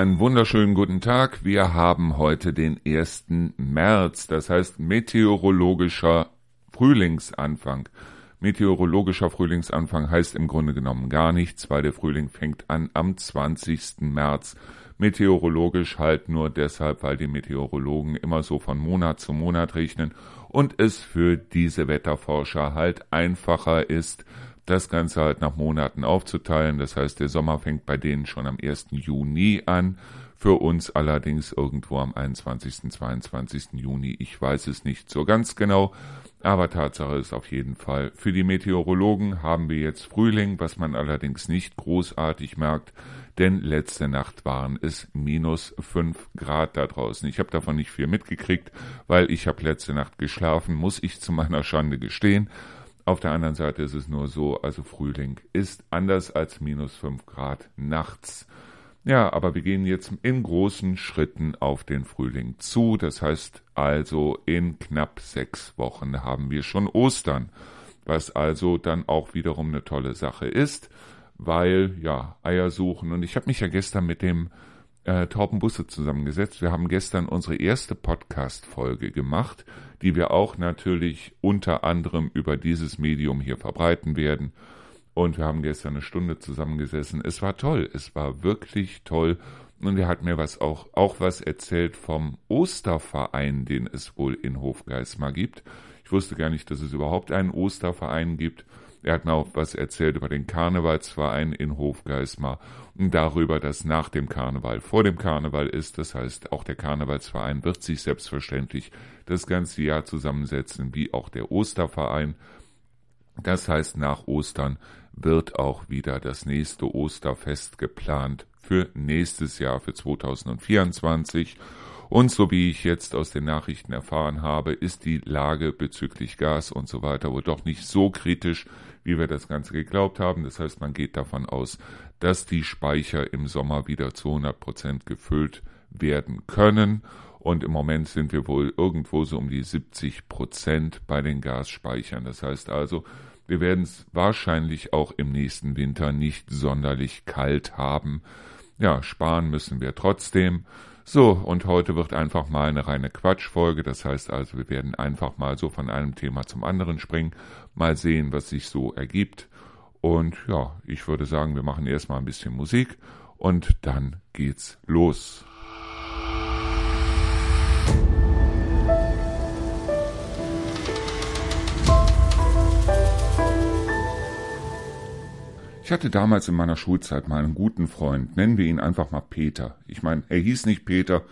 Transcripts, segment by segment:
einen wunderschönen guten Tag. Wir haben heute den 1. März, das heißt meteorologischer Frühlingsanfang. Meteorologischer Frühlingsanfang heißt im Grunde genommen gar nichts, weil der Frühling fängt an am 20. März. Meteorologisch halt nur deshalb, weil die Meteorologen immer so von Monat zu Monat rechnen und es für diese Wetterforscher halt einfacher ist, das Ganze halt nach Monaten aufzuteilen. Das heißt, der Sommer fängt bei denen schon am 1. Juni an. Für uns allerdings irgendwo am 21., 22. Juni. Ich weiß es nicht so ganz genau. Aber Tatsache ist auf jeden Fall, für die Meteorologen haben wir jetzt Frühling, was man allerdings nicht großartig merkt, denn letzte Nacht waren es minus fünf Grad da draußen. Ich habe davon nicht viel mitgekriegt, weil ich habe letzte Nacht geschlafen, muss ich zu meiner Schande gestehen. Auf der anderen Seite ist es nur so, also Frühling ist anders als minus 5 Grad nachts. Ja, aber wir gehen jetzt in großen Schritten auf den Frühling zu. Das heißt also, in knapp sechs Wochen haben wir schon Ostern, was also dann auch wiederum eine tolle Sache ist, weil, ja, Eier suchen. Und ich habe mich ja gestern mit dem äh, Torben Busse zusammengesetzt. Wir haben gestern unsere erste Podcast-Folge gemacht, die wir auch natürlich unter anderem über dieses Medium hier verbreiten werden. Und wir haben gestern eine Stunde zusammengesessen. Es war toll. Es war wirklich toll. Und er hat mir was auch, auch was erzählt vom Osterverein, den es wohl in Hofgeismar gibt. Ich wusste gar nicht, dass es überhaupt einen Osterverein gibt. Er hat mir auch was erzählt über den Karnevalsverein in Hofgeismar und darüber, dass nach dem Karneval vor dem Karneval ist. Das heißt, auch der Karnevalsverein wird sich selbstverständlich das ganze Jahr zusammensetzen, wie auch der Osterverein. Das heißt, nach Ostern wird auch wieder das nächste Osterfest geplant für nächstes Jahr, für 2024. Und so wie ich jetzt aus den Nachrichten erfahren habe, ist die Lage bezüglich Gas und so weiter wohl doch nicht so kritisch, wie wir das Ganze geglaubt haben. Das heißt, man geht davon aus, dass die Speicher im Sommer wieder zu 100 Prozent gefüllt werden können. Und im Moment sind wir wohl irgendwo so um die 70 Prozent bei den Gasspeichern. Das heißt also, wir werden es wahrscheinlich auch im nächsten Winter nicht sonderlich kalt haben. Ja, sparen müssen wir trotzdem. So, und heute wird einfach mal eine reine Quatschfolge. Das heißt also, wir werden einfach mal so von einem Thema zum anderen springen, mal sehen, was sich so ergibt. Und ja, ich würde sagen, wir machen erstmal ein bisschen Musik und dann geht's los. Ich hatte damals in meiner Schulzeit mal einen guten Freund, nennen wir ihn einfach mal Peter. Ich meine, er hieß nicht Peter,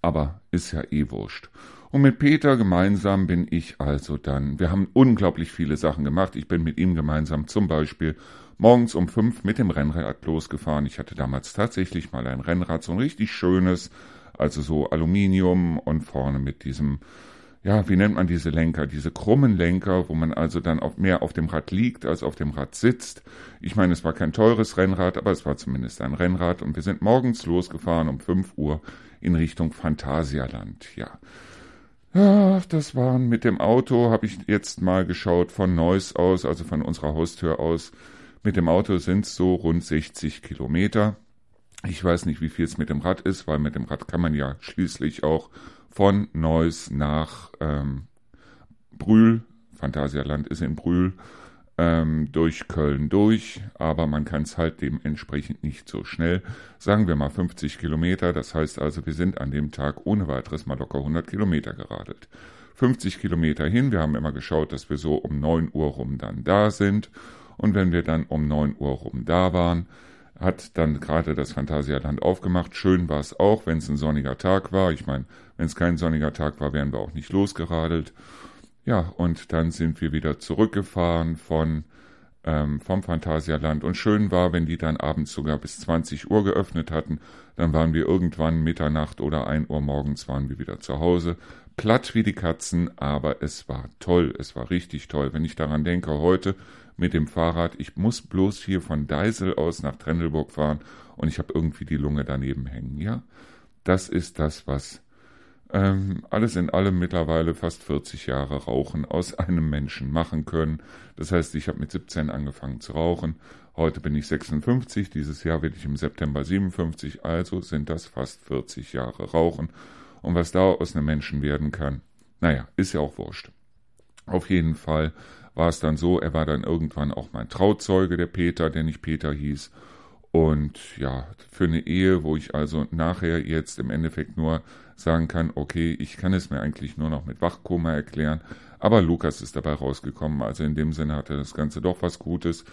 aber ist ja eh wurscht. Und mit Peter gemeinsam bin ich also dann, wir haben unglaublich viele Sachen gemacht. Ich bin mit ihm gemeinsam zum Beispiel morgens um fünf mit dem Rennrad losgefahren. Ich hatte damals tatsächlich mal ein Rennrad, so ein richtig schönes, also so Aluminium und vorne mit diesem ja, wie nennt man diese Lenker? Diese krummen Lenker, wo man also dann auf, mehr auf dem Rad liegt als auf dem Rad sitzt. Ich meine, es war kein teures Rennrad, aber es war zumindest ein Rennrad und wir sind morgens losgefahren um 5 Uhr in Richtung Phantasialand, ja. Ja, das waren mit dem Auto, habe ich jetzt mal geschaut, von Neuss aus, also von unserer Haustür aus. Mit dem Auto sind es so rund 60 Kilometer. Ich weiß nicht, wie viel es mit dem Rad ist, weil mit dem Rad kann man ja schließlich auch von Neuss nach ähm, Brühl, Phantasialand ist in Brühl, ähm, durch Köln durch, aber man kann es halt dementsprechend nicht so schnell. Sagen wir mal 50 Kilometer, das heißt also, wir sind an dem Tag ohne weiteres mal locker 100 Kilometer geradelt. 50 Kilometer hin, wir haben immer geschaut, dass wir so um 9 Uhr rum dann da sind und wenn wir dann um 9 Uhr rum da waren, hat dann gerade das Phantasialand aufgemacht. Schön war es auch, wenn es ein sonniger Tag war. Ich meine, wenn es kein sonniger Tag war, wären wir auch nicht losgeradelt. Ja, und dann sind wir wieder zurückgefahren von ähm, vom Phantasialand. Und schön war, wenn die dann abends sogar bis 20 Uhr geöffnet hatten. Dann waren wir irgendwann Mitternacht oder 1 Uhr morgens waren wir wieder zu Hause. Platt wie die Katzen, aber es war toll. Es war richtig toll. Wenn ich daran denke, heute mit dem Fahrrad. Ich muss bloß hier von Deisel aus nach Trendelburg fahren und ich habe irgendwie die Lunge daneben hängen. Ja, das ist das, was ähm, alles in allem mittlerweile fast 40 Jahre Rauchen aus einem Menschen machen können. Das heißt, ich habe mit 17 angefangen zu rauchen. Heute bin ich 56, dieses Jahr werde ich im September 57, also sind das fast 40 Jahre Rauchen. Und was da aus einem Menschen werden kann, naja, ist ja auch wurscht. Auf jeden Fall war es dann so, er war dann irgendwann auch mein Trauzeuge, der Peter, der nicht Peter hieß. Und ja, für eine Ehe, wo ich also nachher jetzt im Endeffekt nur sagen kann, okay, ich kann es mir eigentlich nur noch mit Wachkoma erklären, aber Lukas ist dabei rausgekommen, also in dem Sinne hatte das Ganze doch was Gutes.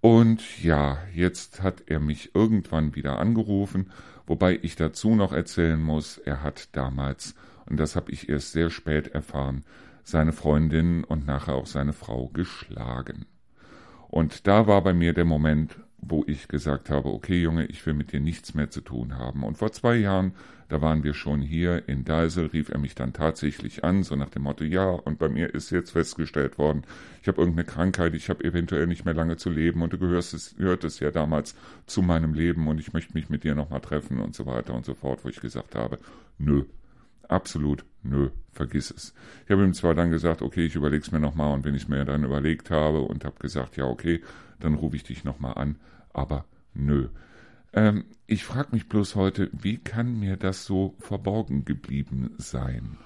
Und ja, jetzt hat er mich irgendwann wieder angerufen, wobei ich dazu noch erzählen muss, er hat damals, und das habe ich erst sehr spät erfahren, seine Freundin und nachher auch seine Frau geschlagen. Und da war bei mir der Moment, wo ich gesagt habe, okay Junge, ich will mit dir nichts mehr zu tun haben. Und vor zwei Jahren, da waren wir schon hier in Deisel, rief er mich dann tatsächlich an, so nach dem Motto, ja, und bei mir ist jetzt festgestellt worden, ich habe irgendeine Krankheit, ich habe eventuell nicht mehr lange zu leben und du gehörst es, gehört es ja damals zu meinem Leben und ich möchte mich mit dir nochmal treffen und so weiter und so fort, wo ich gesagt habe, nö, absolut nö, vergiss es. Ich habe ihm zwar dann gesagt, okay, ich überlege es mir nochmal und wenn ich es mir dann überlegt habe und habe gesagt, ja, okay, dann rufe ich dich nochmal an, aber nö. Ähm, ich frage mich bloß heute, wie kann mir das so verborgen geblieben sein?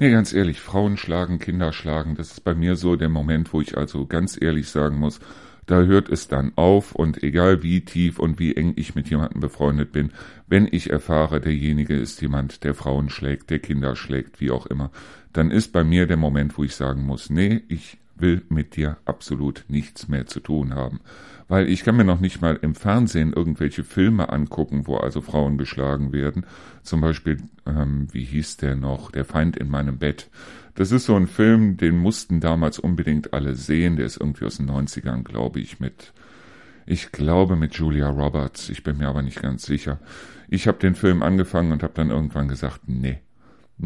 Nee, ganz ehrlich, Frauen schlagen, Kinder schlagen, das ist bei mir so der Moment, wo ich also ganz ehrlich sagen muss, da hört es dann auf und egal wie tief und wie eng ich mit jemandem befreundet bin, wenn ich erfahre, derjenige ist jemand, der Frauen schlägt, der Kinder schlägt, wie auch immer, dann ist bei mir der Moment, wo ich sagen muss, nee, ich will mit dir absolut nichts mehr zu tun haben. Weil ich kann mir noch nicht mal im Fernsehen irgendwelche Filme angucken, wo also Frauen geschlagen werden. Zum Beispiel, ähm, wie hieß der noch, Der Feind in meinem Bett. Das ist so ein Film, den mussten damals unbedingt alle sehen. Der ist irgendwie aus den 90ern, glaube ich, mit, ich glaube mit Julia Roberts. Ich bin mir aber nicht ganz sicher. Ich habe den Film angefangen und habe dann irgendwann gesagt, nee,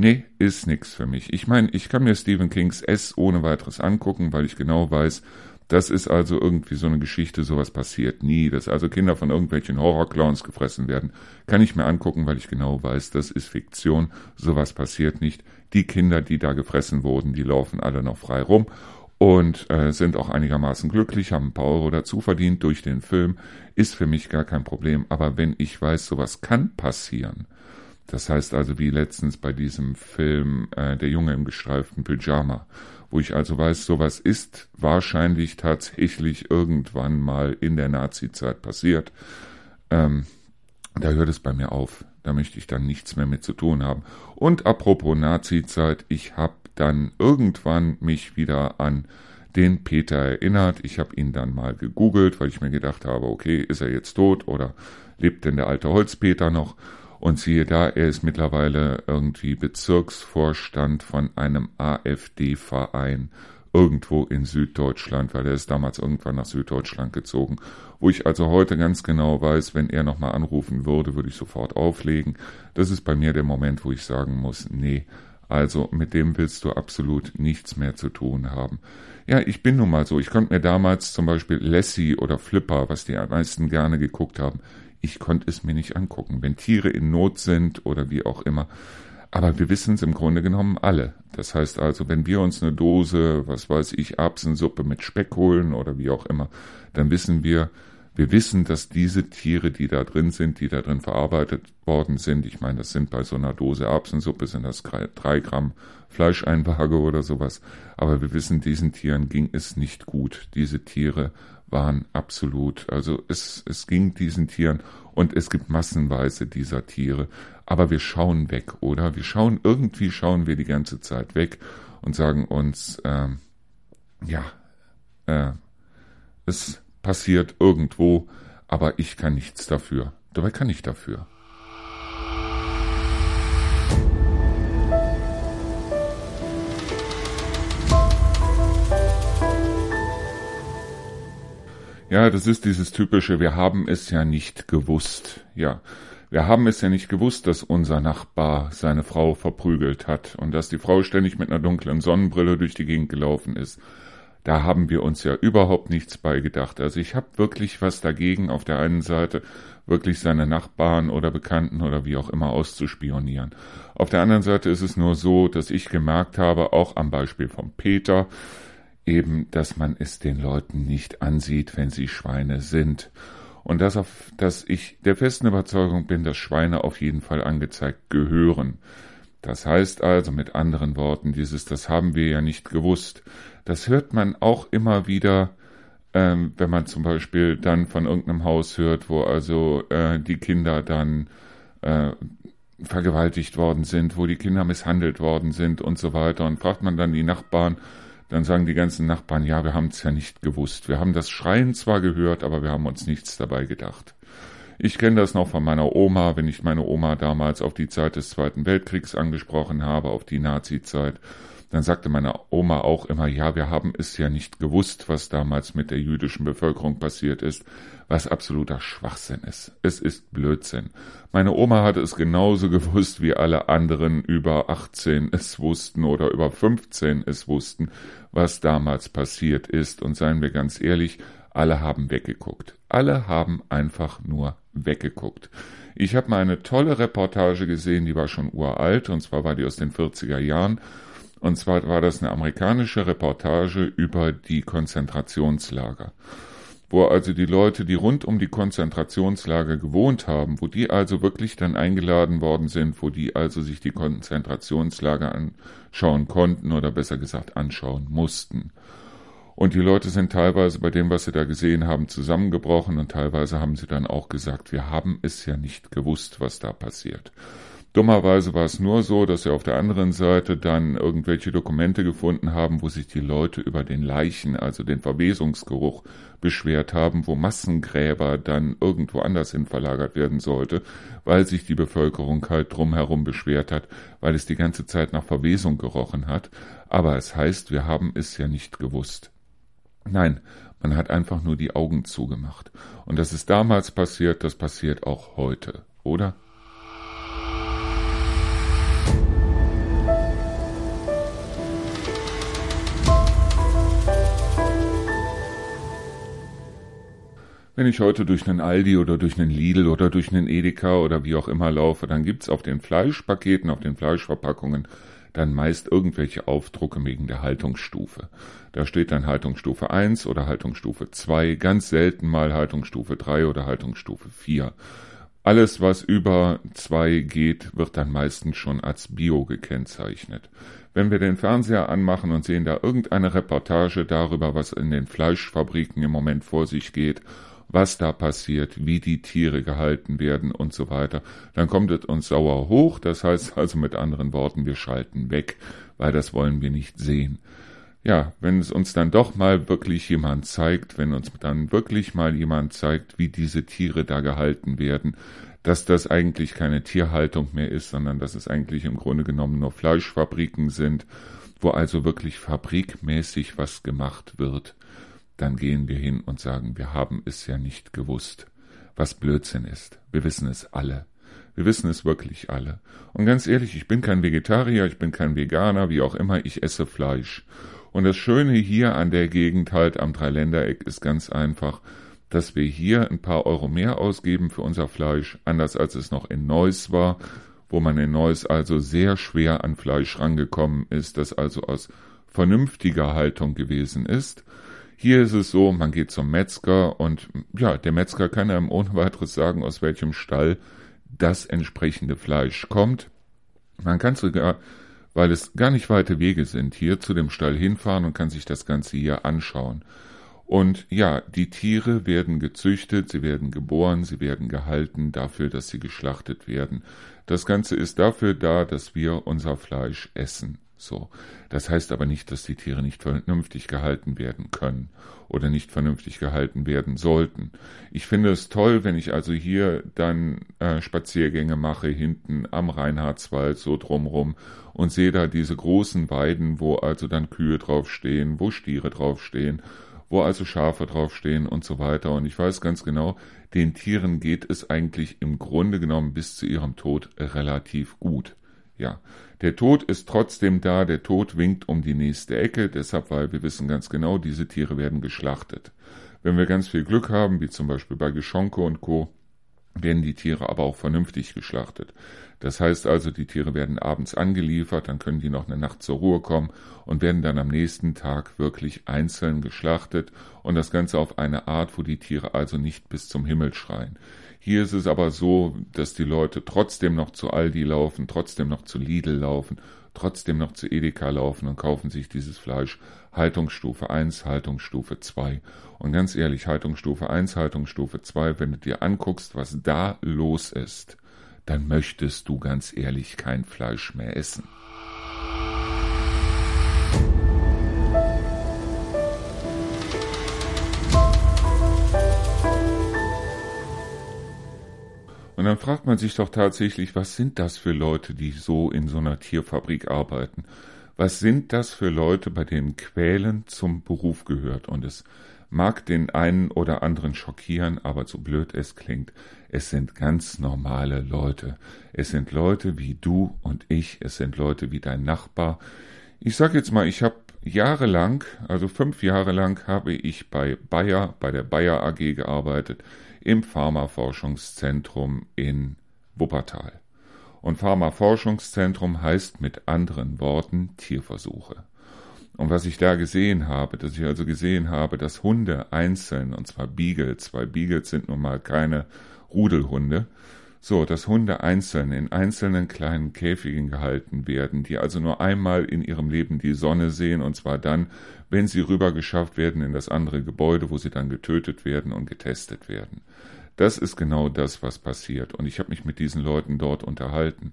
Nee, ist nix für mich. Ich meine, ich kann mir Stephen Kings S ohne weiteres angucken, weil ich genau weiß, das ist also irgendwie so eine Geschichte, sowas passiert nie. Dass also Kinder von irgendwelchen Horrorclowns gefressen werden, kann ich mir angucken, weil ich genau weiß, das ist Fiktion, sowas passiert nicht. Die Kinder, die da gefressen wurden, die laufen alle noch frei rum und äh, sind auch einigermaßen glücklich, haben ein paar Euro dazu verdient durch den Film, ist für mich gar kein Problem. Aber wenn ich weiß, sowas kann passieren, das heißt also wie letztens bei diesem Film äh, Der Junge im gestreiften Pyjama, wo ich also weiß, sowas ist wahrscheinlich tatsächlich irgendwann mal in der Nazi-Zeit passiert. Ähm, da hört es bei mir auf. Da möchte ich dann nichts mehr mit zu tun haben. Und apropos Nazi-Zeit, ich habe dann irgendwann mich wieder an den Peter erinnert. Ich habe ihn dann mal gegoogelt, weil ich mir gedacht habe, okay, ist er jetzt tot oder lebt denn der alte Holzpeter noch? Und siehe da, er ist mittlerweile irgendwie Bezirksvorstand von einem AfD-Verein irgendwo in Süddeutschland, weil er ist damals irgendwann nach Süddeutschland gezogen, wo ich also heute ganz genau weiß, wenn er nochmal anrufen würde, würde ich sofort auflegen. Das ist bei mir der Moment, wo ich sagen muss, nee, also mit dem willst du absolut nichts mehr zu tun haben. Ja, ich bin nun mal so. Ich konnte mir damals zum Beispiel Lassie oder Flipper, was die meisten gerne geguckt haben, ich konnte es mir nicht angucken. Wenn Tiere in Not sind oder wie auch immer. Aber wir wissen es im Grunde genommen alle. Das heißt also, wenn wir uns eine Dose, was weiß ich, Erbsensuppe mit Speck holen oder wie auch immer, dann wissen wir, wir wissen, dass diese Tiere, die da drin sind, die da drin verarbeitet worden sind, ich meine, das sind bei so einer Dose Erbsensuppe, sind das drei Gramm Fleischeinwaage oder sowas, aber wir wissen, diesen Tieren ging es nicht gut. Diese Tiere waren absolut, also es, es ging diesen Tieren und es gibt massenweise dieser Tiere, aber wir schauen weg, oder? Wir schauen, irgendwie schauen wir die ganze Zeit weg und sagen uns, äh, ja, äh, es passiert irgendwo, aber ich kann nichts dafür. Dabei kann ich dafür. Ja, das ist dieses typische, wir haben es ja nicht gewusst. Ja, wir haben es ja nicht gewusst, dass unser Nachbar seine Frau verprügelt hat und dass die Frau ständig mit einer dunklen Sonnenbrille durch die Gegend gelaufen ist. da haben wir uns ja überhaupt nichts beigedacht. Also ich habe wirklich was dagegen, auf der einen Seite wirklich seine Nachbarn oder Bekannten oder wie auch immer auszuspionieren. Auf der anderen Seite ist es nur so, dass ich gemerkt habe, auch am Beispiel von Peter, eben, dass man es den Leuten nicht ansieht, wenn sie Schweine sind. Und dass, auf, dass ich der festen Überzeugung bin, dass Schweine auf jeden Fall angezeigt gehören. Das heißt also mit anderen Worten, dieses, das haben wir ja nicht gewusst. Das hört man auch immer wieder, ähm, wenn man zum Beispiel dann von irgendeinem Haus hört, wo also äh, die Kinder dann äh, vergewaltigt worden sind, wo die Kinder misshandelt worden sind und so weiter. Und fragt man dann die Nachbarn, dann sagen die ganzen Nachbarn, ja, wir haben es ja nicht gewusst. Wir haben das Schreien zwar gehört, aber wir haben uns nichts dabei gedacht. Ich kenne das noch von meiner Oma, wenn ich meine Oma damals auf die Zeit des Zweiten Weltkriegs angesprochen habe, auf die Nazi-Zeit. Dann sagte meine Oma auch immer, ja, wir haben es ja nicht gewusst, was damals mit der jüdischen Bevölkerung passiert ist, was absoluter Schwachsinn ist. Es ist Blödsinn. Meine Oma hatte es genauso gewusst, wie alle anderen über 18 es wussten oder über 15 es wussten, was damals passiert ist. Und seien wir ganz ehrlich, alle haben weggeguckt. Alle haben einfach nur weggeguckt. Ich habe mal eine tolle Reportage gesehen, die war schon uralt, und zwar war die aus den 40er Jahren. Und zwar war das eine amerikanische Reportage über die Konzentrationslager. Wo also die Leute, die rund um die Konzentrationslager gewohnt haben, wo die also wirklich dann eingeladen worden sind, wo die also sich die Konzentrationslager anschauen konnten oder besser gesagt anschauen mussten. Und die Leute sind teilweise bei dem, was sie da gesehen haben, zusammengebrochen und teilweise haben sie dann auch gesagt, wir haben es ja nicht gewusst, was da passiert. Dummerweise war es nur so, dass sie auf der anderen Seite dann irgendwelche Dokumente gefunden haben, wo sich die Leute über den Leichen, also den Verwesungsgeruch, beschwert haben, wo Massengräber dann irgendwo anders hin verlagert werden sollte, weil sich die Bevölkerung halt drumherum beschwert hat, weil es die ganze Zeit nach Verwesung gerochen hat. Aber es heißt, wir haben es ja nicht gewusst. Nein, man hat einfach nur die Augen zugemacht. Und das ist damals passiert, das passiert auch heute, oder? Wenn ich heute durch einen Aldi oder durch einen Lidl oder durch einen Edeka oder wie auch immer laufe, dann gibt's auf den Fleischpaketen, auf den Fleischverpackungen dann meist irgendwelche Aufdrucke wegen der Haltungsstufe. Da steht dann Haltungsstufe 1 oder Haltungsstufe 2, ganz selten mal Haltungsstufe 3 oder Haltungsstufe 4. Alles, was über 2 geht, wird dann meistens schon als Bio gekennzeichnet. Wenn wir den Fernseher anmachen und sehen da irgendeine Reportage darüber, was in den Fleischfabriken im Moment vor sich geht was da passiert, wie die Tiere gehalten werden und so weiter, dann kommt es uns sauer hoch. Das heißt also mit anderen Worten, wir schalten weg, weil das wollen wir nicht sehen. Ja, wenn es uns dann doch mal wirklich jemand zeigt, wenn uns dann wirklich mal jemand zeigt, wie diese Tiere da gehalten werden, dass das eigentlich keine Tierhaltung mehr ist, sondern dass es eigentlich im Grunde genommen nur Fleischfabriken sind, wo also wirklich fabrikmäßig was gemacht wird, dann gehen wir hin und sagen, wir haben es ja nicht gewusst, was Blödsinn ist. Wir wissen es alle. Wir wissen es wirklich alle. Und ganz ehrlich, ich bin kein Vegetarier, ich bin kein Veganer, wie auch immer, ich esse Fleisch. Und das Schöne hier an der Gegend halt am Dreiländereck ist ganz einfach, dass wir hier ein paar Euro mehr ausgeben für unser Fleisch, anders als es noch in Neuss war, wo man in Neuss also sehr schwer an Fleisch rangekommen ist, das also aus vernünftiger Haltung gewesen ist. Hier ist es so, man geht zum Metzger und ja, der Metzger kann einem ohne weiteres sagen, aus welchem Stall das entsprechende Fleisch kommt. Man kann sogar, weil es gar nicht weite Wege sind, hier zu dem Stall hinfahren und kann sich das Ganze hier anschauen. Und ja, die Tiere werden gezüchtet, sie werden geboren, sie werden gehalten dafür, dass sie geschlachtet werden. Das Ganze ist dafür da, dass wir unser Fleisch essen. So. Das heißt aber nicht, dass die Tiere nicht vernünftig gehalten werden können oder nicht vernünftig gehalten werden sollten. Ich finde es toll, wenn ich also hier dann äh, Spaziergänge mache, hinten am Reinhardswald, so drumrum, und sehe da diese großen Weiden, wo also dann Kühe draufstehen, wo Stiere draufstehen, wo also Schafe draufstehen und so weiter. Und ich weiß ganz genau, den Tieren geht es eigentlich im Grunde genommen bis zu ihrem Tod relativ gut. Ja, Der Tod ist trotzdem da, der Tod winkt um die nächste Ecke, deshalb, weil wir wissen ganz genau, diese Tiere werden geschlachtet. Wenn wir ganz viel Glück haben, wie zum Beispiel bei Geschonke und Co., werden die Tiere aber auch vernünftig geschlachtet. Das heißt also, die Tiere werden abends angeliefert, dann können die noch eine Nacht zur Ruhe kommen und werden dann am nächsten Tag wirklich einzeln geschlachtet und das Ganze auf eine Art, wo die Tiere also nicht bis zum Himmel schreien. Hier ist es aber so, dass die Leute trotzdem noch zu Aldi laufen, trotzdem noch zu Lidl laufen, trotzdem noch zu Edeka laufen und kaufen sich dieses Fleisch Haltungsstufe 1, Haltungsstufe 2. Und ganz ehrlich, Haltungsstufe 1, Haltungsstufe 2, wenn du dir anguckst, was da los ist, dann möchtest du ganz ehrlich kein Fleisch mehr essen. Dann fragt man sich doch tatsächlich, was sind das für Leute, die so in so einer Tierfabrik arbeiten? Was sind das für Leute, bei denen Quälen zum Beruf gehört? Und es mag den einen oder anderen schockieren, aber so blöd es klingt, es sind ganz normale Leute. Es sind Leute wie du und ich, es sind Leute wie dein Nachbar. Ich sag jetzt mal, ich habe jahrelang, also fünf Jahre lang, habe ich bei Bayer, bei der Bayer AG gearbeitet im Pharmaforschungszentrum in Wuppertal. Und Pharmaforschungszentrum heißt mit anderen Worten Tierversuche. Und was ich da gesehen habe, dass ich also gesehen habe, dass Hunde einzeln, und zwar Beagles, weil Beagles sind nun mal keine Rudelhunde, so, dass Hunde einzeln in einzelnen kleinen Käfigen gehalten werden, die also nur einmal in ihrem Leben die Sonne sehen, und zwar dann, wenn sie rübergeschafft werden in das andere Gebäude, wo sie dann getötet werden und getestet werden. Das ist genau das, was passiert. Und ich habe mich mit diesen Leuten dort unterhalten.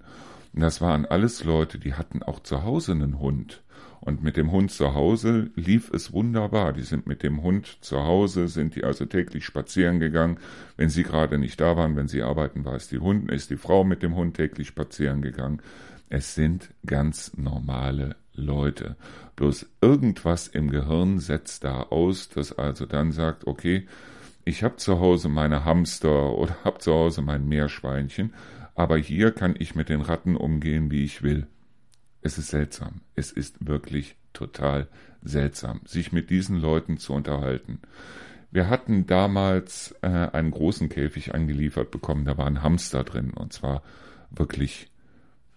Und das waren alles Leute, die hatten auch zu Hause einen Hund. Und mit dem Hund zu Hause lief es wunderbar. Die sind mit dem Hund zu Hause, sind die also täglich spazieren gegangen. Wenn sie gerade nicht da waren, wenn sie arbeiten, war es die Hund, ist die Frau mit dem Hund täglich spazieren gegangen. Es sind ganz normale Leute. Bloß irgendwas im Gehirn setzt da aus, das also dann sagt, okay, ich habe zu Hause meine Hamster oder habe zu Hause mein Meerschweinchen, aber hier kann ich mit den Ratten umgehen, wie ich will. Es ist seltsam. Es ist wirklich total seltsam, sich mit diesen Leuten zu unterhalten. Wir hatten damals äh, einen großen Käfig angeliefert bekommen, da waren Hamster drin und zwar wirklich,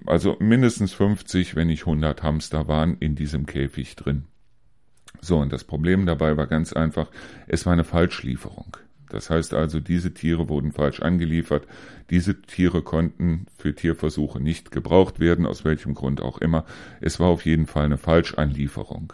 also mindestens 50, wenn nicht 100 Hamster waren in diesem Käfig drin. So, und das Problem dabei war ganz einfach, es war eine Falschlieferung. Das heißt also, diese Tiere wurden falsch angeliefert. Diese Tiere konnten für Tierversuche nicht gebraucht werden, aus welchem Grund auch immer. Es war auf jeden Fall eine Falschanlieferung.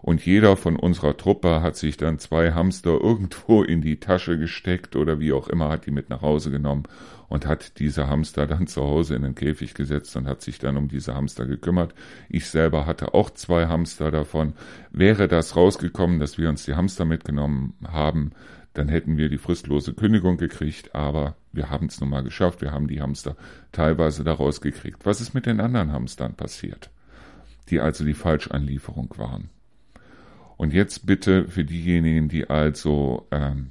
Und jeder von unserer Truppe hat sich dann zwei Hamster irgendwo in die Tasche gesteckt oder wie auch immer, hat die mit nach Hause genommen und hat diese Hamster dann zu Hause in den Käfig gesetzt und hat sich dann um diese Hamster gekümmert. Ich selber hatte auch zwei Hamster davon. Wäre das rausgekommen, dass wir uns die Hamster mitgenommen haben, dann hätten wir die fristlose Kündigung gekriegt, aber wir haben es nun mal geschafft, wir haben die Hamster teilweise da rausgekriegt. Was ist mit den anderen Hamstern passiert, die also die Falschanlieferung waren? Und jetzt bitte für diejenigen, die also ähm,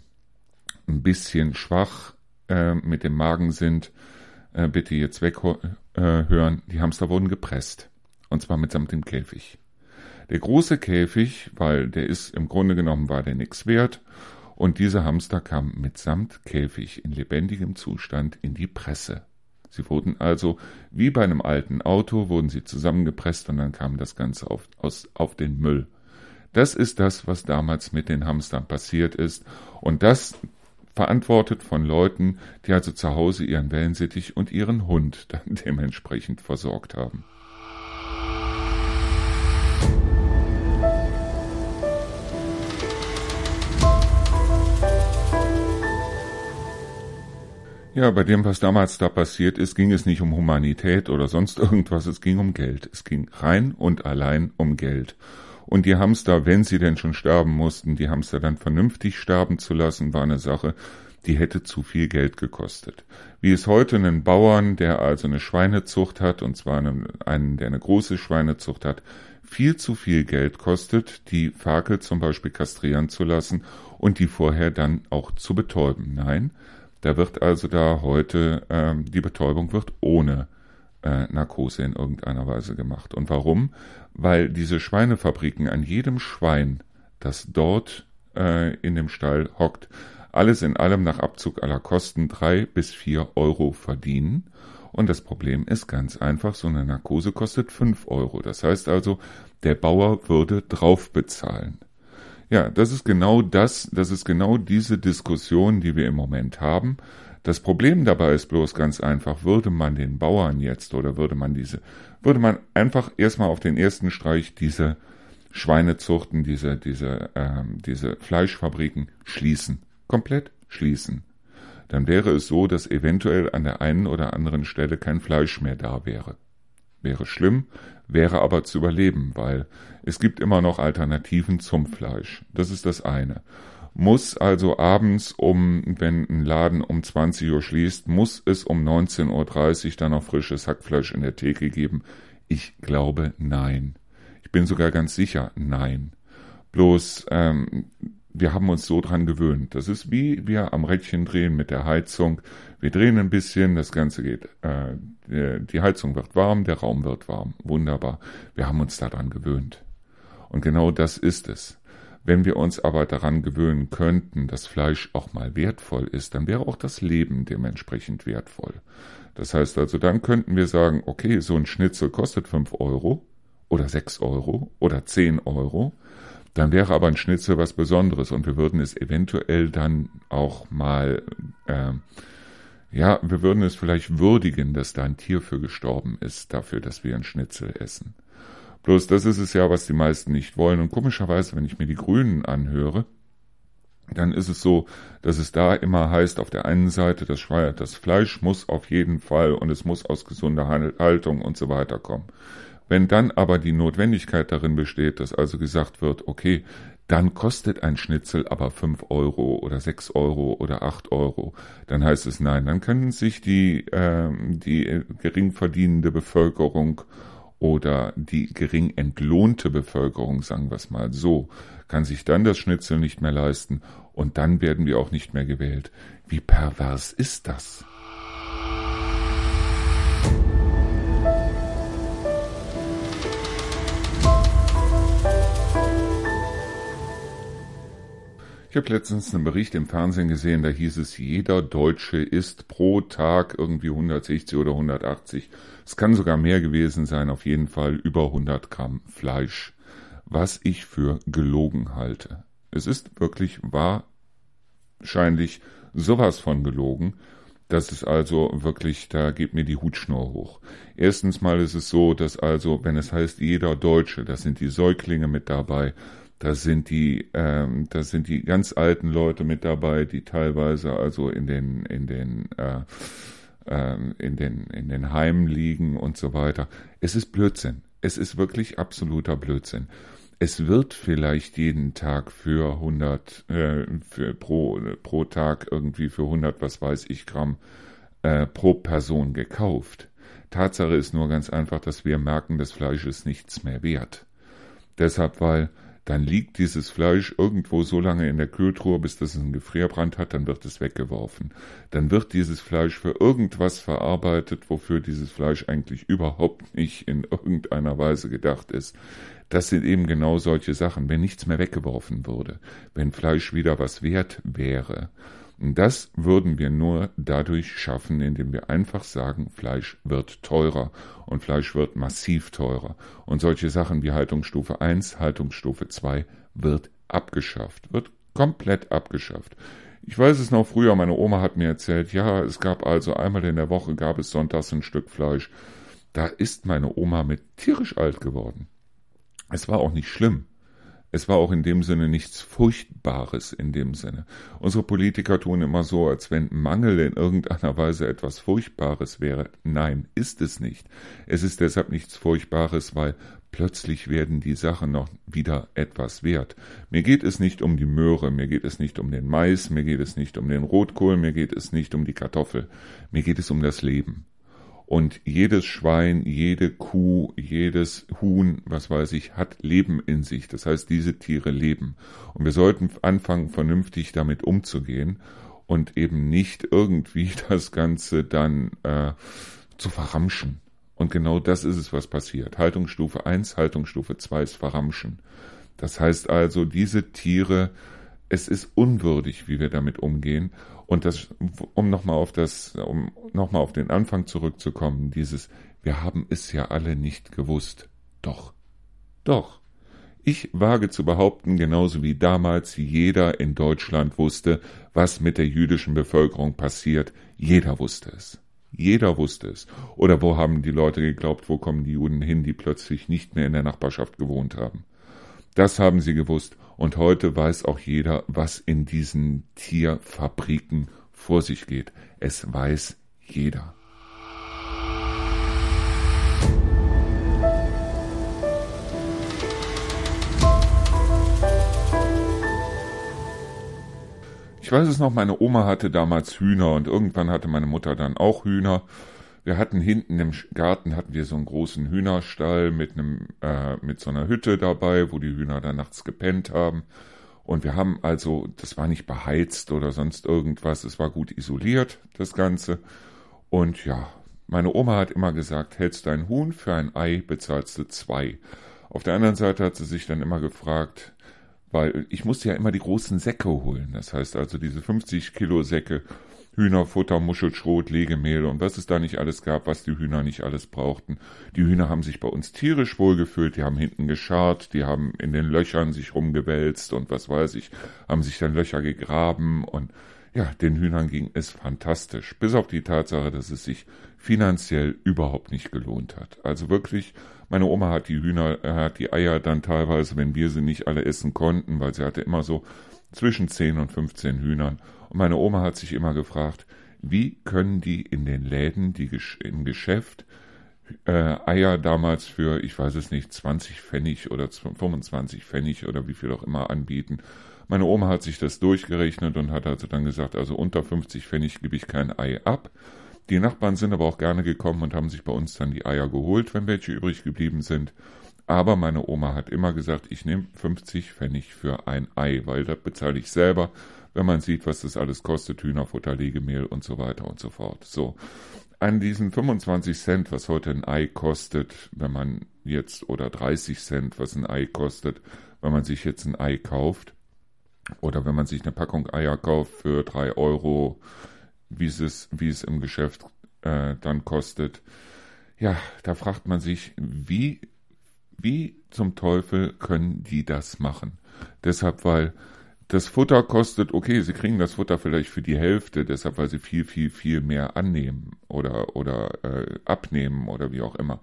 ein bisschen schwach äh, mit dem Magen sind, äh, bitte jetzt weghören. Äh, die Hamster wurden gepresst. Und zwar mitsamt dem Käfig. Der große Käfig, weil der ist im Grunde genommen war der nichts wert und diese Hamster kamen mitsamt Käfig in lebendigem Zustand in die Presse. Sie wurden also, wie bei einem alten Auto, wurden sie zusammengepresst und dann kam das Ganze auf, aus, auf den Müll. Das ist das, was damals mit den Hamstern passiert ist. Und das verantwortet von Leuten, die also zu Hause ihren Wellensittich und ihren Hund dann dementsprechend versorgt haben. Ja, bei dem, was damals da passiert ist, ging es nicht um Humanität oder sonst irgendwas, es ging um Geld. Es ging rein und allein um Geld. Und die Hamster, wenn sie denn schon sterben mussten, die Hamster dann vernünftig sterben zu lassen, war eine Sache, die hätte zu viel Geld gekostet. Wie es heute einen Bauern, der also eine Schweinezucht hat, und zwar einen, einen der eine große Schweinezucht hat, viel zu viel Geld kostet, die Ferkel zum Beispiel kastrieren zu lassen und die vorher dann auch zu betäuben. Nein, da wird also da heute, ähm, die Betäubung wird ohne äh, Narkose in irgendeiner Weise gemacht. Und warum? Weil diese Schweinefabriken an jedem Schwein, das dort äh, in dem Stall hockt, alles in allem nach Abzug aller Kosten drei bis vier Euro verdienen. Und das Problem ist ganz einfach, so eine Narkose kostet fünf Euro. Das heißt also, der Bauer würde drauf bezahlen. Ja, das ist genau das, das ist genau diese Diskussion, die wir im Moment haben. Das Problem dabei ist bloß ganz einfach, würde man den Bauern jetzt oder würde man diese, würde man einfach erstmal auf den ersten Streich diese Schweinezuchten, diese, diese, ähm, diese Fleischfabriken schließen, komplett schließen. Dann wäre es so, dass eventuell an der einen oder anderen Stelle kein Fleisch mehr da wäre. Wäre schlimm, wäre aber zu überleben, weil es gibt immer noch Alternativen zum Fleisch. Das ist das eine. Muss also abends um, wenn ein Laden um 20 Uhr schließt, muss es um 19.30 Uhr dann noch frisches Hackfleisch in der Theke geben? Ich glaube nein. Ich bin sogar ganz sicher nein. Bloß ähm, wir haben uns so dran gewöhnt. Das ist wie wir am Rädchen drehen mit der Heizung. Wir drehen ein bisschen, das Ganze geht, äh, die Heizung wird warm, der Raum wird warm. Wunderbar. Wir haben uns daran gewöhnt. Und genau das ist es. Wenn wir uns aber daran gewöhnen könnten, dass Fleisch auch mal wertvoll ist, dann wäre auch das Leben dementsprechend wertvoll. Das heißt also, dann könnten wir sagen, okay, so ein Schnitzel kostet fünf Euro oder sechs Euro oder zehn Euro dann wäre aber ein Schnitzel was Besonderes und wir würden es eventuell dann auch mal, äh, ja, wir würden es vielleicht würdigen, dass da ein Tier für gestorben ist, dafür, dass wir ein Schnitzel essen. Bloß das ist es ja, was die meisten nicht wollen. Und komischerweise, wenn ich mir die Grünen anhöre, dann ist es so, dass es da immer heißt, auf der einen Seite, das, das Fleisch muss auf jeden Fall und es muss aus gesunder Haltung und so weiter kommen. Wenn dann aber die Notwendigkeit darin besteht, dass also gesagt wird, okay, dann kostet ein Schnitzel aber fünf Euro oder sechs Euro oder acht Euro, dann heißt es nein, dann können sich die, äh, die gering verdienende Bevölkerung oder die gering entlohnte Bevölkerung, sagen wir es mal so, kann sich dann das Schnitzel nicht mehr leisten und dann werden wir auch nicht mehr gewählt. Wie pervers ist das? Ich habe letztens einen Bericht im Fernsehen gesehen, da hieß es, jeder Deutsche isst pro Tag irgendwie 160 oder 180. Es kann sogar mehr gewesen sein, auf jeden Fall über 100 Gramm Fleisch, was ich für gelogen halte. Es ist wirklich wahrscheinlich sowas von gelogen, dass es also wirklich, da geht mir die Hutschnur hoch. Erstens mal ist es so, dass also, wenn es heißt jeder Deutsche, das sind die Säuglinge mit dabei, da sind die, ähm, da sind die ganz alten Leute mit dabei, die teilweise also in den, in den, äh, äh, in den, in den Heimen liegen und so weiter. Es ist Blödsinn. Es ist wirklich absoluter Blödsinn. Es wird vielleicht jeden Tag für 100, äh, für pro, pro Tag irgendwie für 100, was weiß ich, Gramm äh, pro Person gekauft. Tatsache ist nur ganz einfach, dass wir merken, das Fleisch ist nichts mehr wert. Deshalb, weil dann liegt dieses Fleisch irgendwo so lange in der Kühltruhe, bis das einen Gefrierbrand hat, dann wird es weggeworfen. Dann wird dieses Fleisch für irgendwas verarbeitet, wofür dieses Fleisch eigentlich überhaupt nicht in irgendeiner Weise gedacht ist. Das sind eben genau solche Sachen, wenn nichts mehr weggeworfen würde, wenn Fleisch wieder was wert wäre, das würden wir nur dadurch schaffen, indem wir einfach sagen, Fleisch wird teurer und Fleisch wird massiv teurer. Und solche Sachen wie Haltungsstufe 1, Haltungsstufe 2 wird abgeschafft, wird komplett abgeschafft. Ich weiß es noch früher, meine Oma hat mir erzählt, ja, es gab also einmal in der Woche gab es sonntags ein Stück Fleisch. Da ist meine Oma mit tierisch alt geworden. Es war auch nicht schlimm. Es war auch in dem Sinne nichts Furchtbares in dem Sinne. Unsere Politiker tun immer so, als wenn Mangel in irgendeiner Weise etwas Furchtbares wäre. Nein, ist es nicht. Es ist deshalb nichts Furchtbares, weil plötzlich werden die Sachen noch wieder etwas wert. Mir geht es nicht um die Möhre, mir geht es nicht um den Mais, mir geht es nicht um den Rotkohl, mir geht es nicht um die Kartoffel, mir geht es um das Leben. Und jedes Schwein, jede Kuh, jedes Huhn, was weiß ich, hat Leben in sich. Das heißt, diese Tiere leben. Und wir sollten anfangen, vernünftig damit umzugehen und eben nicht irgendwie das Ganze dann äh, zu verramschen Und genau das ist es, was passiert. Haltungsstufe 1, Haltungsstufe 2 ist Verramschen. Das heißt also, diese Tiere, es ist unwürdig, wie wir damit umgehen. Und das, um nochmal auf das, um nochmal auf den Anfang zurückzukommen, dieses, wir haben es ja alle nicht gewusst. Doch. Doch. Ich wage zu behaupten, genauso wie damals jeder in Deutschland wusste, was mit der jüdischen Bevölkerung passiert. Jeder wusste es. Jeder wusste es. Oder wo haben die Leute geglaubt, wo kommen die Juden hin, die plötzlich nicht mehr in der Nachbarschaft gewohnt haben? Das haben sie gewusst. Und heute weiß auch jeder, was in diesen Tierfabriken vor sich geht. Es weiß jeder. Ich weiß es noch, meine Oma hatte damals Hühner und irgendwann hatte meine Mutter dann auch Hühner. Wir hatten hinten im Garten hatten wir so einen großen Hühnerstall mit einem äh, mit so einer Hütte dabei, wo die Hühner dann nachts gepennt haben. Und wir haben also, das war nicht beheizt oder sonst irgendwas, es war gut isoliert, das Ganze. Und ja, meine Oma hat immer gesagt, hältst du ein Huhn für ein Ei, bezahlst du zwei. Auf der anderen Seite hat sie sich dann immer gefragt, weil ich musste ja immer die großen Säcke holen. Das heißt also diese 50 Kilo Säcke Hühnerfutter, Muschelschrot, Legemehl und was es da nicht alles gab, was die Hühner nicht alles brauchten. Die Hühner haben sich bei uns tierisch wohlgefühlt, die haben hinten gescharrt, die haben in den Löchern sich rumgewälzt und was weiß ich, haben sich dann Löcher gegraben und ja, den Hühnern ging es fantastisch, bis auf die Tatsache, dass es sich finanziell überhaupt nicht gelohnt hat. Also wirklich, meine Oma hat die Hühner, äh, hat die Eier dann teilweise, wenn wir sie nicht alle essen konnten, weil sie hatte immer so zwischen 10 und 15 Hühnern. Und meine Oma hat sich immer gefragt, wie können die in den Läden, die im Geschäft, äh, Eier damals für, ich weiß es nicht, 20 Pfennig oder 25 Pfennig oder wie viel auch immer anbieten. Meine Oma hat sich das durchgerechnet und hat also dann gesagt, also unter 50 Pfennig gebe ich kein Ei ab. Die Nachbarn sind aber auch gerne gekommen und haben sich bei uns dann die Eier geholt, wenn welche übrig geblieben sind. Aber meine Oma hat immer gesagt, ich nehme 50 Pfennig für ein Ei, weil das bezahle ich selber, wenn man sieht, was das alles kostet, Hühnerfutter, Legemehl und so weiter und so fort. So. An diesen 25 Cent, was heute ein Ei kostet, wenn man jetzt, oder 30 Cent, was ein Ei kostet, wenn man sich jetzt ein Ei kauft, oder wenn man sich eine Packung Eier kauft für drei Euro, wie es, wie es im Geschäft äh, dann kostet. Ja, da fragt man sich, wie wie zum Teufel können die das machen? Deshalb, weil das Futter kostet, okay, sie kriegen das Futter vielleicht für die Hälfte, deshalb, weil sie viel, viel, viel mehr annehmen oder, oder äh, abnehmen oder wie auch immer.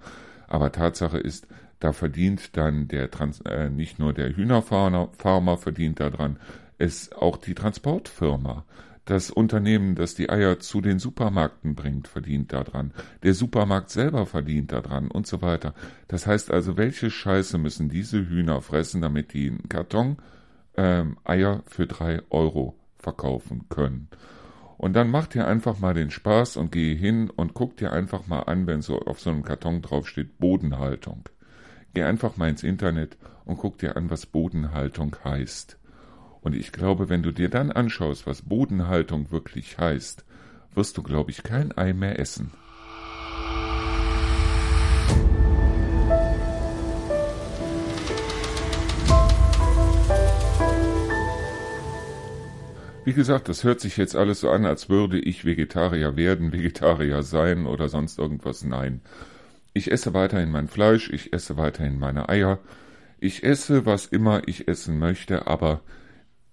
Aber Tatsache ist, da verdient dann der Trans äh, nicht nur der Hühnerfarmer verdient daran, es auch die Transportfirma. Das Unternehmen, das die Eier zu den Supermärkten bringt, verdient daran. Der Supermarkt selber verdient daran und so weiter. Das heißt also, welche Scheiße müssen diese Hühner fressen, damit die einen Karton ähm, Eier für drei Euro verkaufen können? Und dann macht ihr einfach mal den Spaß und geh hin und guck dir einfach mal an, wenn so auf so einem Karton draufsteht Bodenhaltung. Geh einfach mal ins Internet und guck dir an, was Bodenhaltung heißt. Und ich glaube, wenn du dir dann anschaust, was Bodenhaltung wirklich heißt, wirst du, glaube ich, kein Ei mehr essen. Wie gesagt, das hört sich jetzt alles so an, als würde ich Vegetarier werden, Vegetarier sein oder sonst irgendwas. Nein. Ich esse weiterhin mein Fleisch, ich esse weiterhin meine Eier, ich esse, was immer ich essen möchte, aber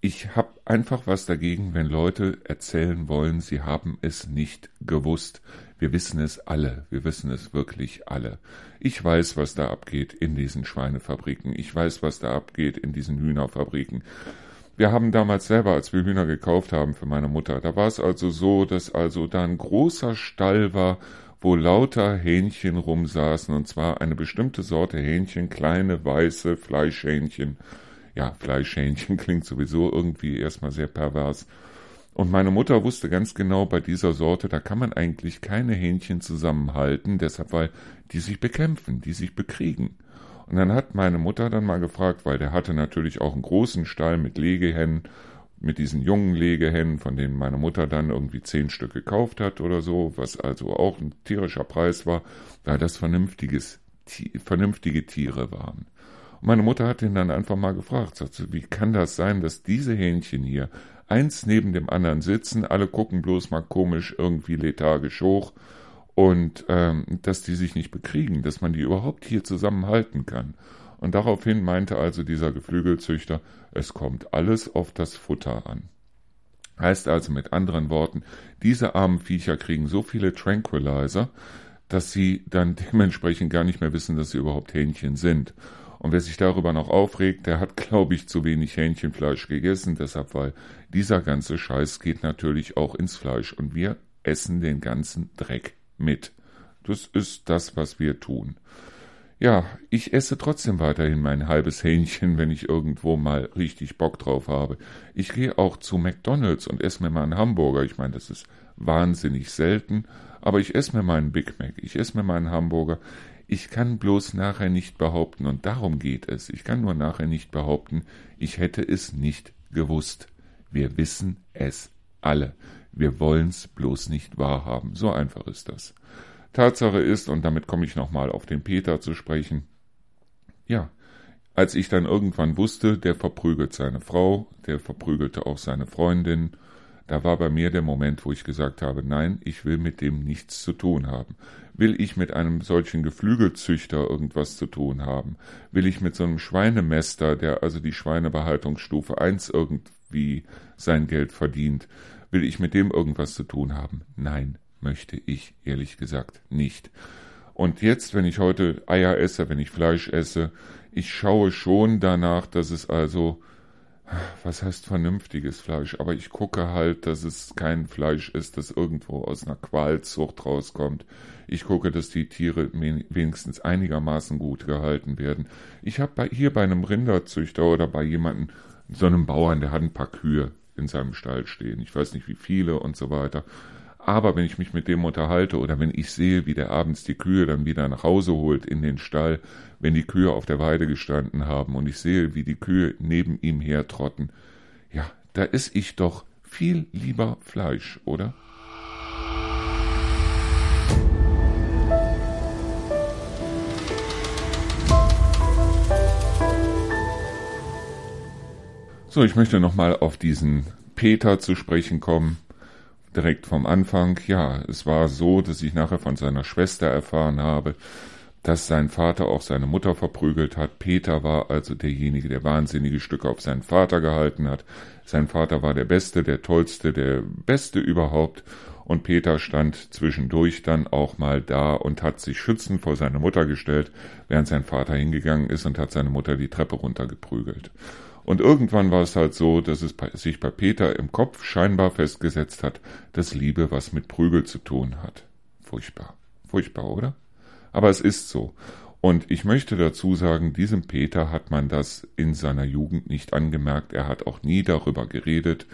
ich habe einfach was dagegen, wenn Leute erzählen wollen, sie haben es nicht gewusst. Wir wissen es alle, wir wissen es wirklich alle. Ich weiß, was da abgeht in diesen Schweinefabriken, ich weiß, was da abgeht in diesen Hühnerfabriken. Wir haben damals selber, als wir Hühner gekauft haben für meine Mutter, da war es also so, dass also da ein großer Stall war, wo lauter Hähnchen rumsaßen, und zwar eine bestimmte Sorte Hähnchen, kleine weiße Fleischhähnchen, ja, Fleischhähnchen klingt sowieso irgendwie erstmal sehr pervers. Und meine Mutter wusste ganz genau, bei dieser Sorte, da kann man eigentlich keine Hähnchen zusammenhalten, deshalb, weil die sich bekämpfen, die sich bekriegen. Und dann hat meine Mutter dann mal gefragt, weil der hatte natürlich auch einen großen Stall mit Legehennen, mit diesen jungen Legehennen, von denen meine Mutter dann irgendwie zehn Stück gekauft hat oder so, was also auch ein tierischer Preis war, weil das vernünftiges, vernünftige Tiere waren. Meine Mutter hat ihn dann einfach mal gefragt, sagt sie, wie kann das sein, dass diese Hähnchen hier eins neben dem anderen sitzen, alle gucken bloß mal komisch irgendwie lethargisch hoch und ähm, dass die sich nicht bekriegen, dass man die überhaupt hier zusammenhalten kann. Und daraufhin meinte also dieser Geflügelzüchter, es kommt alles auf das Futter an. Heißt also mit anderen Worten, diese armen Viecher kriegen so viele Tranquilizer, dass sie dann dementsprechend gar nicht mehr wissen, dass sie überhaupt Hähnchen sind. Und wer sich darüber noch aufregt, der hat, glaube ich, zu wenig Hähnchenfleisch gegessen, deshalb, weil dieser ganze Scheiß geht natürlich auch ins Fleisch und wir essen den ganzen Dreck mit. Das ist das, was wir tun. Ja, ich esse trotzdem weiterhin mein halbes Hähnchen, wenn ich irgendwo mal richtig Bock drauf habe. Ich gehe auch zu McDonalds und esse mir mal einen Hamburger. Ich meine, das ist wahnsinnig selten, aber ich esse mir mal einen Big Mac, ich esse mir mal einen Hamburger. Ich kann bloß nachher nicht behaupten, und darum geht es, ich kann nur nachher nicht behaupten, ich hätte es nicht gewusst. Wir wissen es alle. Wir wollen's bloß nicht wahrhaben. So einfach ist das. Tatsache ist, und damit komme ich nochmal auf den Peter zu sprechen, ja, als ich dann irgendwann wusste, der verprügelt seine Frau, der verprügelte auch seine Freundin, da war bei mir der Moment, wo ich gesagt habe, nein, ich will mit dem nichts zu tun haben. Will ich mit einem solchen Geflügelzüchter irgendwas zu tun haben? Will ich mit so einem Schweinemester, der also die Schweinebehaltungsstufe 1 irgendwie sein Geld verdient, will ich mit dem irgendwas zu tun haben? Nein, möchte ich ehrlich gesagt nicht. Und jetzt, wenn ich heute Eier esse, wenn ich Fleisch esse, ich schaue schon danach, dass es also, was heißt vernünftiges Fleisch, aber ich gucke halt, dass es kein Fleisch ist, das irgendwo aus einer Qualzucht rauskommt. Ich gucke, dass die Tiere wenigstens einigermaßen gut gehalten werden. Ich habe hier bei einem Rinderzüchter oder bei jemandem, so einem Bauern, der hat ein paar Kühe in seinem Stall stehen. Ich weiß nicht wie viele und so weiter. Aber wenn ich mich mit dem unterhalte oder wenn ich sehe, wie der abends die Kühe dann wieder nach Hause holt in den Stall, wenn die Kühe auf der Weide gestanden haben und ich sehe, wie die Kühe neben ihm hertrotten, ja, da ist ich doch viel lieber Fleisch, oder? So, ich möchte nochmal auf diesen Peter zu sprechen kommen direkt vom Anfang. Ja, es war so, dass ich nachher von seiner Schwester erfahren habe, dass sein Vater auch seine Mutter verprügelt hat. Peter war also derjenige, der wahnsinnige Stücke auf seinen Vater gehalten hat. Sein Vater war der Beste, der Tollste, der Beste überhaupt. Und Peter stand zwischendurch dann auch mal da und hat sich schützend vor seine Mutter gestellt, während sein Vater hingegangen ist und hat seine Mutter die Treppe runtergeprügelt. Und irgendwann war es halt so, dass es sich bei Peter im Kopf scheinbar festgesetzt hat, dass Liebe was mit Prügel zu tun hat. Furchtbar. Furchtbar, oder? Aber es ist so. Und ich möchte dazu sagen, diesem Peter hat man das in seiner Jugend nicht angemerkt. Er hat auch nie darüber geredet.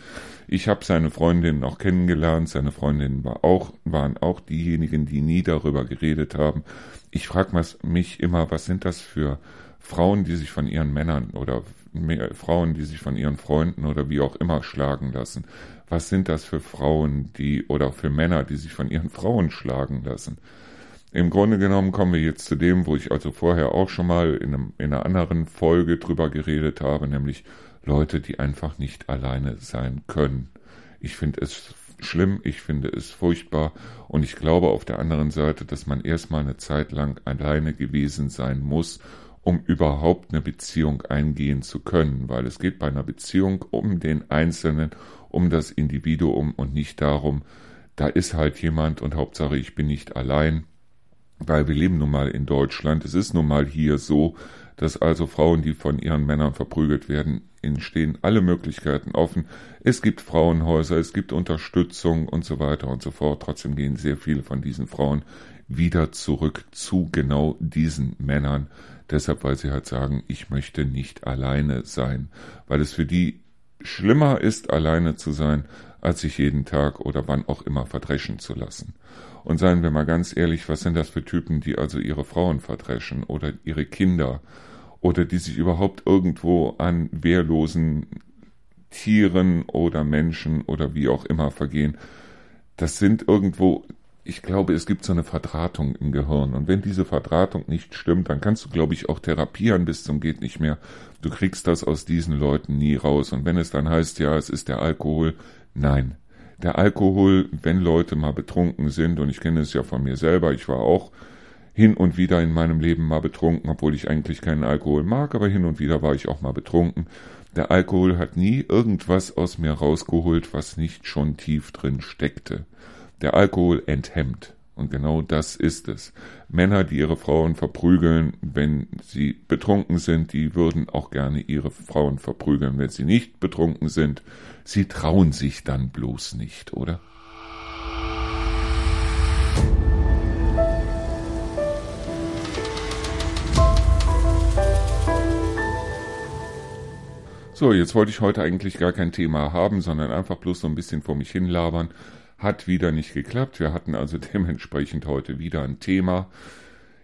Ich habe seine Freundinnen auch kennengelernt. Seine Freundinnen war auch, waren auch diejenigen, die nie darüber geredet haben. Ich frage mich immer, was sind das für Frauen, die sich von ihren Männern oder Frauen, die sich von ihren Freunden oder wie auch immer schlagen lassen. Was sind das für Frauen, die oder für Männer, die sich von ihren Frauen schlagen lassen? Im Grunde genommen kommen wir jetzt zu dem, wo ich also vorher auch schon mal in, einem, in einer anderen Folge drüber geredet habe, nämlich Leute, die einfach nicht alleine sein können. Ich finde es schlimm, ich finde es furchtbar und ich glaube auf der anderen Seite, dass man erstmal eine Zeit lang alleine gewesen sein muss, um überhaupt eine Beziehung eingehen zu können, weil es geht bei einer Beziehung um den Einzelnen, um das Individuum und nicht darum, da ist halt jemand und Hauptsache ich bin nicht allein, weil wir leben nun mal in Deutschland. Es ist nun mal hier so, dass also Frauen, die von ihren Männern verprügelt werden, ihnen stehen alle Möglichkeiten offen. Es gibt Frauenhäuser, es gibt Unterstützung und so weiter und so fort. Trotzdem gehen sehr viele von diesen Frauen wieder zurück zu genau diesen Männern. Deshalb, weil sie halt sagen, ich möchte nicht alleine sein, weil es für die schlimmer ist, alleine zu sein, als sich jeden Tag oder wann auch immer verdreschen zu lassen. Und seien wir mal ganz ehrlich, was sind das für Typen, die also ihre Frauen verdreschen oder ihre Kinder oder die sich überhaupt irgendwo an wehrlosen Tieren oder Menschen oder wie auch immer vergehen, das sind irgendwo, ich glaube, es gibt so eine Verdrahtung im Gehirn. Und wenn diese Verdrahtung nicht stimmt, dann kannst du, glaube ich, auch therapieren bis zum geht nicht mehr. Du kriegst das aus diesen Leuten nie raus. Und wenn es dann heißt, ja, es ist der Alkohol, nein. Der Alkohol, wenn Leute mal betrunken sind, und ich kenne es ja von mir selber, ich war auch hin und wieder in meinem Leben mal betrunken, obwohl ich eigentlich keinen Alkohol mag, aber hin und wieder war ich auch mal betrunken. Der Alkohol hat nie irgendwas aus mir rausgeholt, was nicht schon tief drin steckte. Der Alkohol enthemmt. Und genau das ist es. Männer, die ihre Frauen verprügeln, wenn sie betrunken sind, die würden auch gerne ihre Frauen verprügeln, wenn sie nicht betrunken sind. Sie trauen sich dann bloß nicht, oder? So, jetzt wollte ich heute eigentlich gar kein Thema haben, sondern einfach bloß so ein bisschen vor mich hinlabern. Hat wieder nicht geklappt. Wir hatten also dementsprechend heute wieder ein Thema.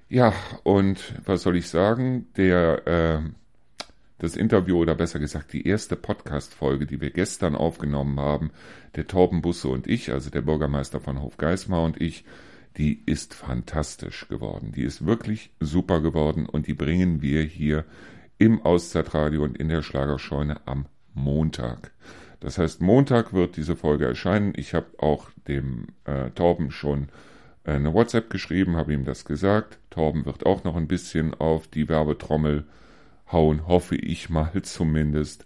Ja, und was soll ich sagen? Der, äh, das Interview oder besser gesagt die erste Podcast-Folge, die wir gestern aufgenommen haben, der Torben Busse und ich, also der Bürgermeister von Hofgeismar und ich, die ist fantastisch geworden. Die ist wirklich super geworden und die bringen wir hier im Auszeitradio und in der Schlagerscheune am Montag. Das heißt, Montag wird diese Folge erscheinen. Ich habe auch dem äh, Torben schon äh, eine WhatsApp geschrieben, habe ihm das gesagt. Torben wird auch noch ein bisschen auf die Werbetrommel hauen, hoffe ich mal zumindest.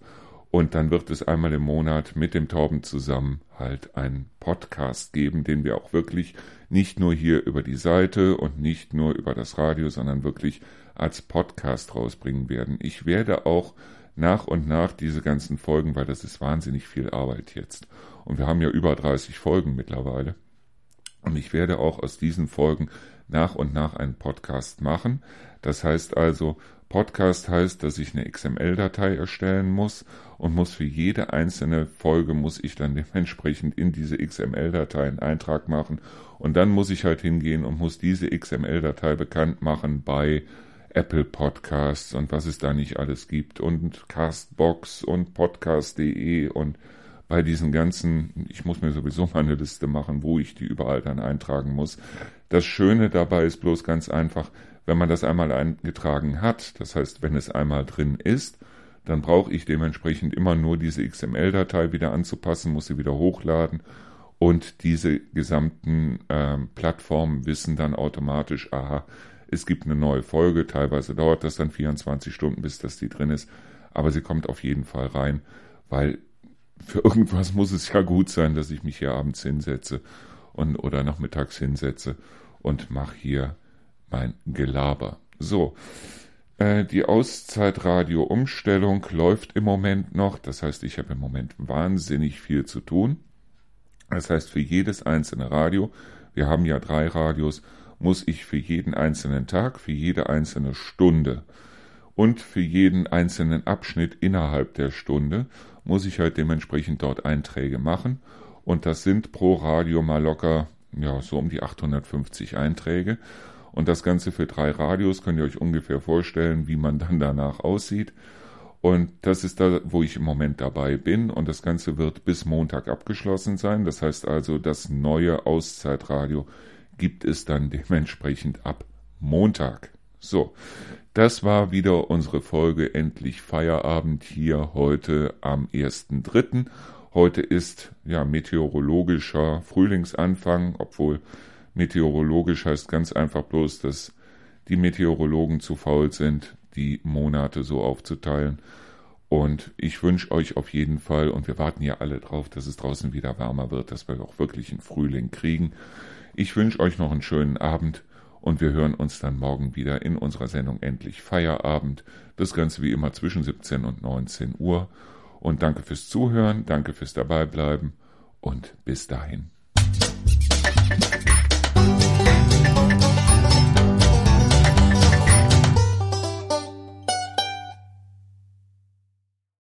Und dann wird es einmal im Monat mit dem Torben zusammen halt einen Podcast geben, den wir auch wirklich nicht nur hier über die Seite und nicht nur über das Radio, sondern wirklich als Podcast rausbringen werden. Ich werde auch nach und nach diese ganzen Folgen, weil das ist wahnsinnig viel Arbeit jetzt. Und wir haben ja über 30 Folgen mittlerweile. Und ich werde auch aus diesen Folgen nach und nach einen Podcast machen. Das heißt also, Podcast heißt, dass ich eine XML-Datei erstellen muss und muss für jede einzelne Folge muss ich dann dementsprechend in diese XML-Datei einen Eintrag machen und dann muss ich halt hingehen und muss diese XML-Datei bekannt machen bei Apple Podcasts und was es da nicht alles gibt und Castbox und Podcast.de und bei diesen ganzen, ich muss mir sowieso mal eine Liste machen, wo ich die überall dann eintragen muss. Das Schöne dabei ist bloß ganz einfach, wenn man das einmal eingetragen hat, das heißt, wenn es einmal drin ist, dann brauche ich dementsprechend immer nur diese XML-Datei wieder anzupassen, muss sie wieder hochladen und diese gesamten äh, Plattformen wissen dann automatisch, aha, es gibt eine neue Folge, teilweise dauert das dann 24 Stunden, bis das die drin ist, aber sie kommt auf jeden Fall rein, weil für irgendwas muss es ja gut sein, dass ich mich hier abends hinsetze und oder nachmittags hinsetze und mache hier mein Gelaber. So, äh, die Auszeitradio-Umstellung läuft im Moment noch. Das heißt, ich habe im Moment wahnsinnig viel zu tun. Das heißt, für jedes einzelne Radio, wir haben ja drei Radios, muss ich für jeden einzelnen Tag, für jede einzelne Stunde und für jeden einzelnen Abschnitt innerhalb der Stunde muss ich halt dementsprechend dort Einträge machen. Und das sind pro Radio mal locker, ja, so um die 850 Einträge. Und das Ganze für drei Radios könnt ihr euch ungefähr vorstellen, wie man dann danach aussieht. Und das ist da, wo ich im Moment dabei bin. Und das Ganze wird bis Montag abgeschlossen sein. Das heißt also, das neue Auszeitradio gibt es dann dementsprechend ab Montag. So, das war wieder unsere Folge Endlich Feierabend hier heute am 1.3. Heute ist ja meteorologischer Frühlingsanfang, obwohl meteorologisch heißt ganz einfach bloß, dass die Meteorologen zu faul sind, die Monate so aufzuteilen. Und ich wünsche euch auf jeden Fall, und wir warten ja alle drauf, dass es draußen wieder wärmer wird, dass wir auch wirklich einen Frühling kriegen. Ich wünsche euch noch einen schönen Abend und wir hören uns dann morgen wieder in unserer Sendung Endlich Feierabend. Das Ganze wie immer zwischen 17 und 19 Uhr. Und danke fürs Zuhören, danke fürs Dabeibleiben und bis dahin.